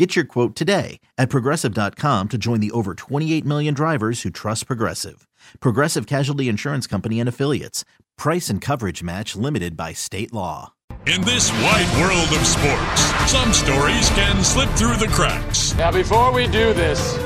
Get your quote today at progressive.com to join the over 28 million drivers who trust Progressive. Progressive Casualty Insurance Company and Affiliates. Price and coverage match limited by state law. In this wide world of sports, some stories can slip through the cracks. Now, before we do this,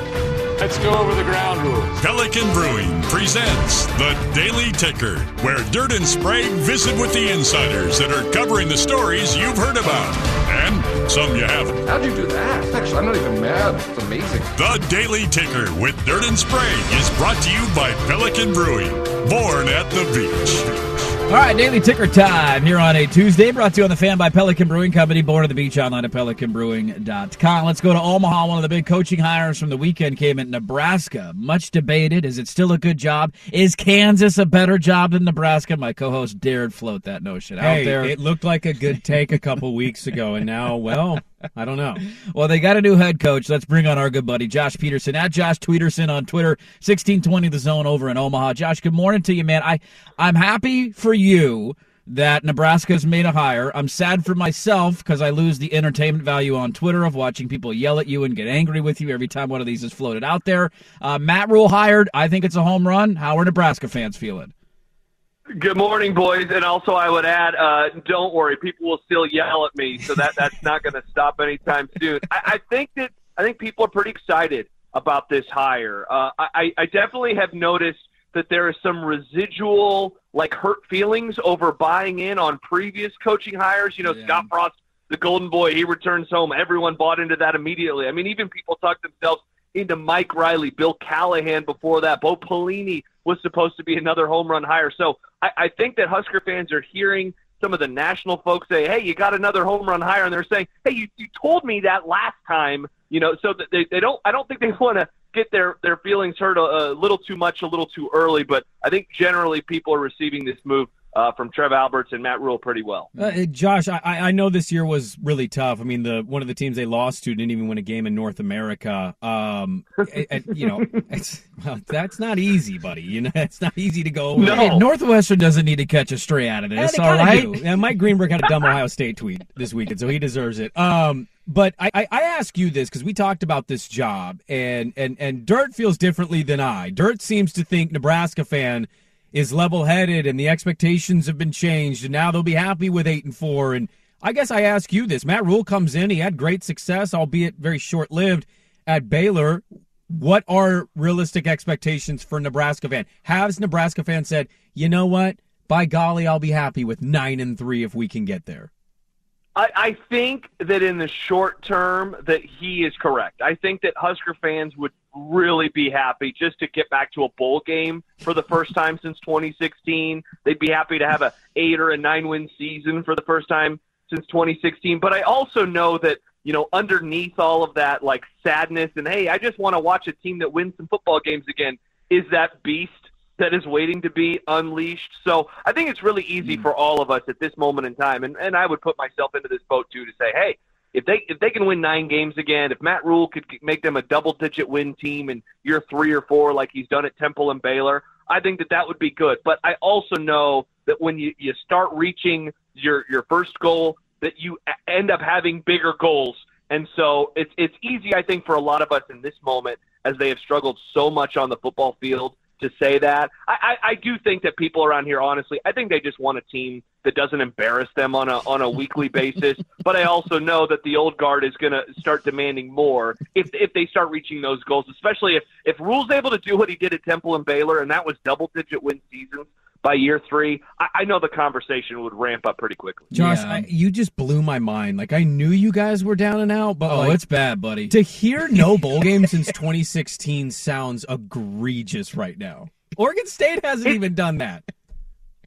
Let's go over the ground rules. Pelican Brewing presents the Daily Ticker, where Dirt and Sprague visit with the insiders that are covering the stories you've heard about and some you haven't. How'd you do that? Actually, I'm not even mad. It's amazing. The Daily Ticker with Dirt and Sprague is brought to you by Pelican Brewing, born at the beach. All right, daily ticker time here on a Tuesday, brought to you on the fan by Pelican Brewing Company, born at the beach online at pelicanbrewing.com. Let's go to Omaha. One of the big coaching hires from the weekend came at Nebraska. Much debated. Is it still a good job? Is Kansas a better job than Nebraska? My co host dared float that notion hey, out there. It looked like a good take a couple weeks ago, and now, well, I don't know. Well, they got a new head coach. Let's bring on our good buddy Josh Peterson at Josh Tweederson on Twitter, sixteen twenty the zone over in Omaha. Josh, good morning to you, man. I I'm happy for you that Nebraska's made a hire. I'm sad for myself because I lose the entertainment value on Twitter of watching people yell at you and get angry with you every time one of these is floated out there. Uh, Matt Rhule hired. I think it's a home run. How are Nebraska fans feeling? Good morning, boys. And also, I would add, uh, don't worry, people will still yell at me, so that that's not going to stop anytime soon. I, I think that I think people are pretty excited about this hire. Uh, I, I definitely have noticed that there is some residual like hurt feelings over buying in on previous coaching hires. You know, yeah. Scott Frost, the Golden Boy, he returns home. Everyone bought into that immediately. I mean, even people talked themselves into Mike Riley, Bill Callahan before that, Bo Pelini was supposed to be another home run hire. So I, I think that Husker fans are hearing some of the national folks say, "Hey, you got another home run higher," and they're saying, "Hey, you, you told me that last time." You know, so they they don't. I don't think they want to get their their feelings hurt a, a little too much, a little too early. But I think generally people are receiving this move uh, from Trev Alberts and Matt Rhule pretty well. Uh, Josh, I, I know this year was really tough. I mean, the one of the teams they lost to didn't even win a game in North America. Um, it, it, you know, it's well, that's not easy, buddy. You know, it's not easy to go. No, hey, Northwestern doesn't need to catch a stray out of this. all right. And Mike Greenberg had a dumb Ohio State tweet this weekend, so he deserves it. Um, but I, I, I ask you this because we talked about this job, and and and Dirt feels differently than I. Dirt seems to think Nebraska fan is level headed and the expectations have been changed and now they'll be happy with eight and four. And I guess I ask you this. Matt Rhule comes in, he had great success, albeit very short lived at Baylor. What are realistic expectations for Nebraska fan? Has Nebraska fan said, you know what? By golly, I'll be happy with nine and three if we can get there. I, I think that in the short term that he is correct. I think that Husker fans would really be happy just to get back to a bowl game for the first time since 2016. They'd be happy to have a eight or a nine win season for the first time since 2016. But I also know that you know underneath all of that like sadness and hey, I just want to watch a team that wins some football games again is that beast that is waiting to be unleashed. So I think it's really easy mm. for all of us at this moment in time, and, and I would put myself into this boat too to say, hey, if they if they can win nine games again, if Matt Rhule could make them a double digit win team in year three or four, like he's done at Temple and Baylor, I think that that would be good. But I also know that when you you start reaching your your first goal, that you end up having bigger goals, and so it's it's easy, I think, for a lot of us in this moment as they have struggled so much on the football field to say that. I, I, I do think that people around here, honestly, I think they just want a team that doesn't embarrass them on a on a weekly basis. But I also know that the old guard is going to start demanding more if if they start reaching those goals, especially if if Rhule's able to do what he did at Temple and Baylor, and that was double digit win seasons. by year three, I, I know the conversation would ramp up pretty quickly. Josh, Yeah. I, you just blew my mind. Like I knew you guys were down and out, but Oh, like, it's bad, buddy. to hear no bowl game since 2016 sounds egregious right now. Oregon State hasn't It- even done that.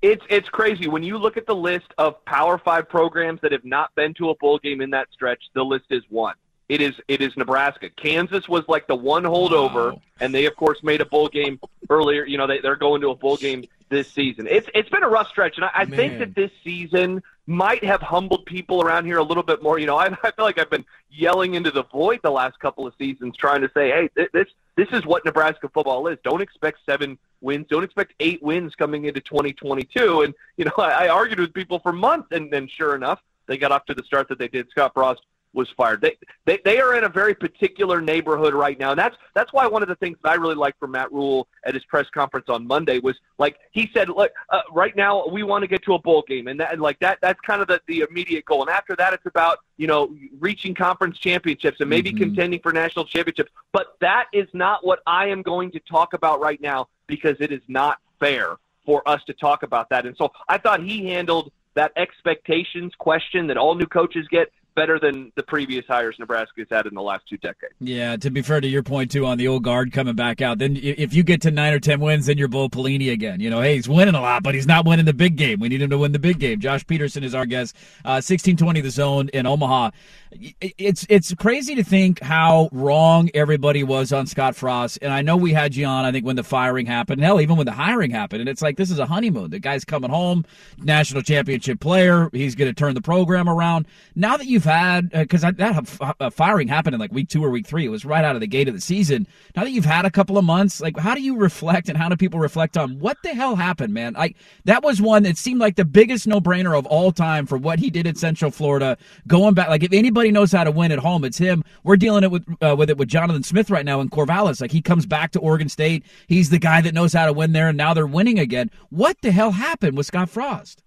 It's it's crazy when you look at the list of Power Five programs that have not been to a bowl game in that stretch. The list is one. It is it is Nebraska. Kansas was like the one holdover, Wow. and they of course made a bowl game earlier. You know they they're going to a bowl game this season. It's it's been a rough stretch, and I, I think that this season might have humbled people around here a little bit more. You know, I, I feel like I've been yelling into the void the last couple of seasons, trying to say, hey, th- this this is what Nebraska football is. Don't expect seven wins. Don't expect eight wins coming into 2022. And you know, I, I argued with people for months, and then sure enough, they got off to the start that they did. Scott Frost was fired. They, they they are in a very particular neighborhood right now, and that's that's why one of the things that I really liked from Matt Rhule at his press conference on Monday was like he said, look, uh, right now we want to get to a bowl game, and that and like that that's kind of the, the immediate goal. And after that, it's about you know reaching conference championships and maybe Mhm. contending for national championships. But that is not what I am going to talk about right now because it is not fair for us to talk about that. And so I thought he handled that expectations question that all new coaches get better than the previous hires Nebraska has had in the last two decades. Yeah, to be fair to your point too on the old guard coming back out, then if you get to nine or ten wins, then you're Bo Pelini again. You know, hey, he's winning a lot, but he's not winning the big game. We need him to win the big game. Josh Peterson is our guest. Uh, sixteen twenty the zone in Omaha. It's it's crazy to think how wrong everybody was on Scott Frost, and I know we had you on. I think when the firing happened, hell, even when the hiring happened, and it's like this is a honeymoon. The guy's coming home, national championship player. He's going to turn the program around. Now that you've had, because that uh, firing happened in like week two or week three, it was right out of the gate of the season. Now that you've had a couple of months, like how do you reflect and how do people reflect on what the hell happened, man? Like that was one that seemed like the biggest no brainer of all time for what he did at Central Florida. Going back, like if anybody knows how to win at home, it's him. We're dealing it with uh, with it with Jonathan Smith right now in Corvallis. Like he comes back to Oregon State, he's the guy that knows how to win there, and now they're winning again. What the hell happened with Scott Frost?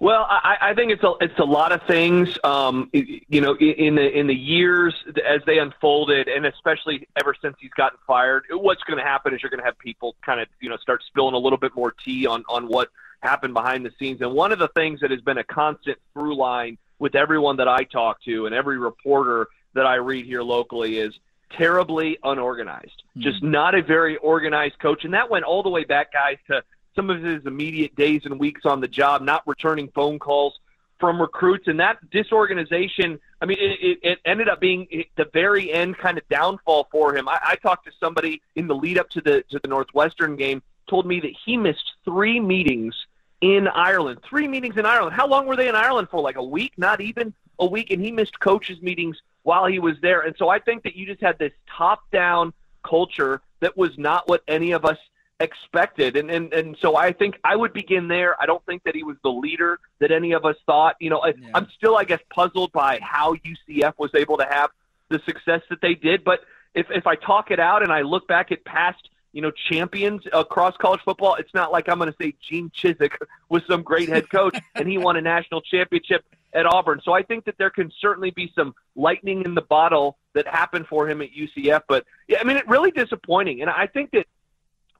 Well, I, I think it's a it's a lot of things. Um, you know, in the in the years as they unfolded, and especially ever since he's gotten fired, what's going to happen is you're going to have people kind of you know start spilling a little bit more tea on on what happened behind the scenes. And one of the things that has been a constant through line with everyone that I talk to and every reporter that I read here locally is terribly unorganized. Just not a very organized coach, and that went all the way back, guys, to some of his immediate days and weeks on the job, not returning phone calls from recruits, and that disorganization. I mean, it, it, ended up being the very end kind of downfall for him. I, I talked to somebody in the lead up to the to the Northwestern game, told me that he missed three meetings in Ireland. Three meetings in Ireland. How long were they in Ireland for? Like a week? Not even a week, and he missed coaches' meetings while he was there. And so I think that you just had this top-down culture that was not what any of us expected. And, and and so I think I would begin there. I don't think that he was the leader that any of us thought. You know, I, Yeah. I'm still, I guess, puzzled by how UCF was able to have the success that they did. But if if I talk it out and I look back at past, you know, champions across college football, it's not like I'm going to say Gene Chizik was some great head coach and he won a national championship at Auburn. So I think that there can certainly be some lightning in the bottle that happened for him at UCF. But yeah, I mean, it really disappointing. And I think that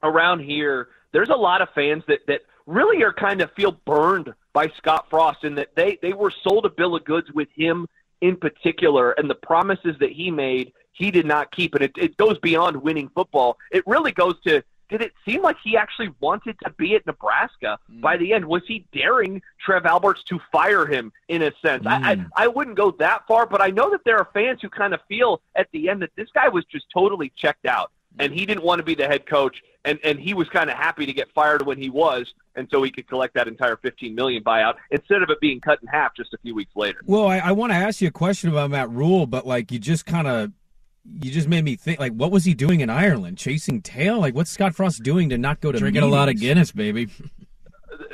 around here, there's a lot of fans that that really are kind of feel burned by Scott Frost and that they they were sold a bill of goods with him in particular and the promises that he made he did not keep. And it, it goes beyond winning football. It really goes to did it seem like he actually wanted to be at Nebraska mm. by the end? Was he daring Trev Alberts to fire him in a sense? I, I mm. I wouldn't go that far, but I know that there are fans who kind of feel at the end that this guy was just totally checked out and he didn't want to be the head coach and and he was kind of happy to get fired when he was and so he could collect that entire 15 million buyout instead of it being cut in half just a few weeks later. Well, I, I want to ask you a question about Matt Rhule, but like you just kind of you just made me think like what was he doing in Ireland? Chasing tail? Like what's Scott Frost doing to not go to Drinking a lot of? Guinness, baby.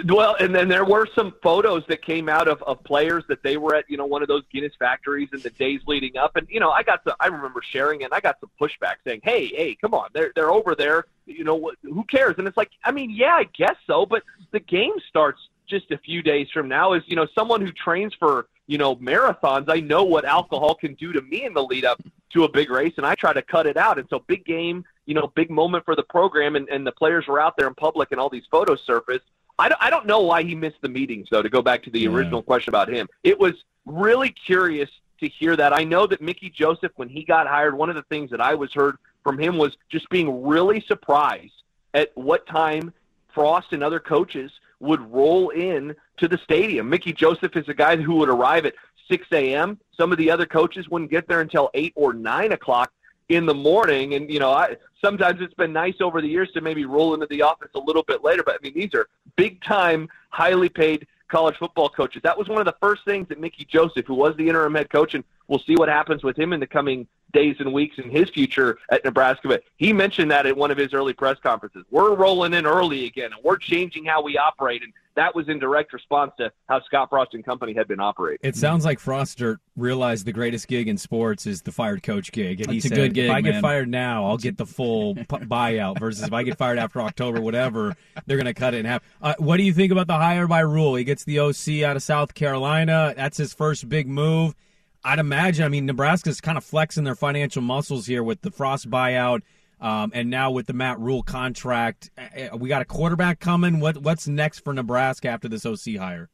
Well, and then there were some photos that came out of, of players that they were at, you know, one of those Guinness factories in the days leading up. And, you know, I got some, I remember sharing. And I got some pushback saying, hey, hey, come on. They're, they're over there. You know, who cares? And it's like, I mean, yeah, I guess so. But the game starts just a few days from now is, you know, someone who trains for, you know, marathons. I know what alcohol can do to me in the lead up to a big race. And I try to cut it out. And so big game, you know, big moment for the program. And, and the players were out there in public and all these photos surfaced. I don't, I don't know why he missed the meetings, though, to go back to the Yeah. original question about him. It was really curious to hear that. I know that Mickey Joseph, when he got hired, one of the things that I was heard from him was just being really surprised at what time Frost and other coaches would roll in to the stadium. Mickey Joseph is a guy who would arrive at 6 a.m. Some of the other coaches wouldn't get there until 8 or 9 o'clock in the morning. And, you know, I, sometimes it's been nice over the years to maybe roll into the office a little bit later. But, I mean, these are big time, highly paid college football coaches. That was one of the first things that Mickey Joseph, who was the interim head coach, and we'll see what happens with him in the coming days and weeks in his future at Nebraska. But he mentioned that at one of his early press conferences. We're rolling in early again, and we're changing how we operate. And that was in direct response to how Scott Frost and company had been operating. It sounds like Froster realized the greatest gig in sports is the fired coach gig, and he That's a said, good gig, "If I get fired now, I'll get the full p- buyout. Versus if I get fired after October, whatever, they're going to cut it in half." Uh, what do you think about the hire by Rhule? He gets the OC out of South Carolina. That's his first big move. I'd imagine. I mean, Nebraska's kind of flexing their financial muscles here with the Frost buyout. Um, and now with the Matt Rhule contract, uh, we got a quarterback coming. What what's next for Nebraska after this OC hire?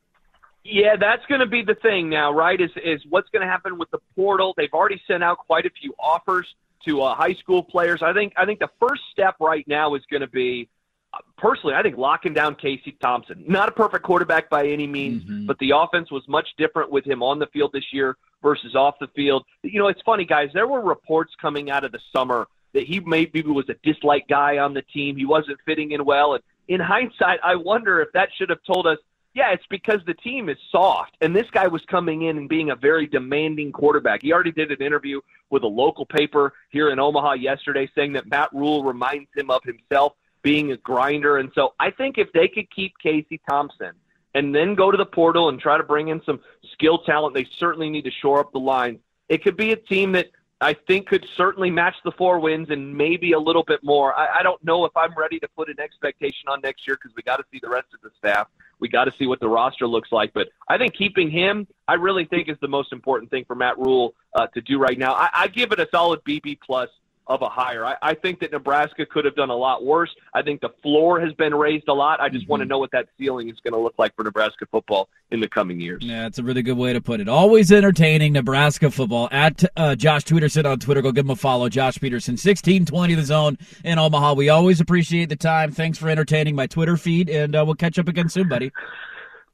Yeah, that's going to be the thing now, right? Is is what's going to happen with the portal? They've already sent out quite a few offers to uh, high school players. I think I think the first step right now is going to be, uh, personally, I think locking down Casey Thompson. Not a perfect quarterback by any means, but the offense was much different with him on the field this year versus off the field. You know, it's funny, guys. There were reports coming out of the summer that he maybe was a disliked guy on the team. He wasn't fitting in well. And in hindsight, I wonder if that should have told us yeah, it's because the team is soft. And this guy was coming in and being a very demanding quarterback. He already did an interview with a local paper here in Omaha yesterday saying that Matt Rhule reminds him of himself being a grinder. And so I think if they could keep Casey Thompson and then go to the portal and try to bring in some skill talent, they certainly need to shore up the line. It could be a team that I think could certainly match the four wins and maybe a little bit more. I, I don't know if I'm ready to put an expectation on next year because we got to see the rest of the staff. We got to see what the roster looks like. But I think keeping him, I really think is the most important thing for Matt Rhule uh, to do right now. I, I give it a solid BB plus of a hire. I, I think that Nebraska could have done a lot worse. I think the floor has been raised a lot. I just want to know what that ceiling is going to look like for Nebraska football in the coming years. Yeah, that's a really good way to put it. Always entertaining Nebraska football. At uh, Josh Peterson on Twitter, go give him a follow. Josh Peterson, sixteen twenty the zone in Omaha. We always appreciate the time. Thanks for entertaining my Twitter feed, and uh, we'll catch up again soon, buddy.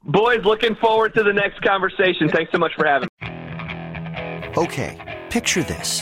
Boys, looking forward to the next conversation. Thanks so much for having me. Okay, picture this.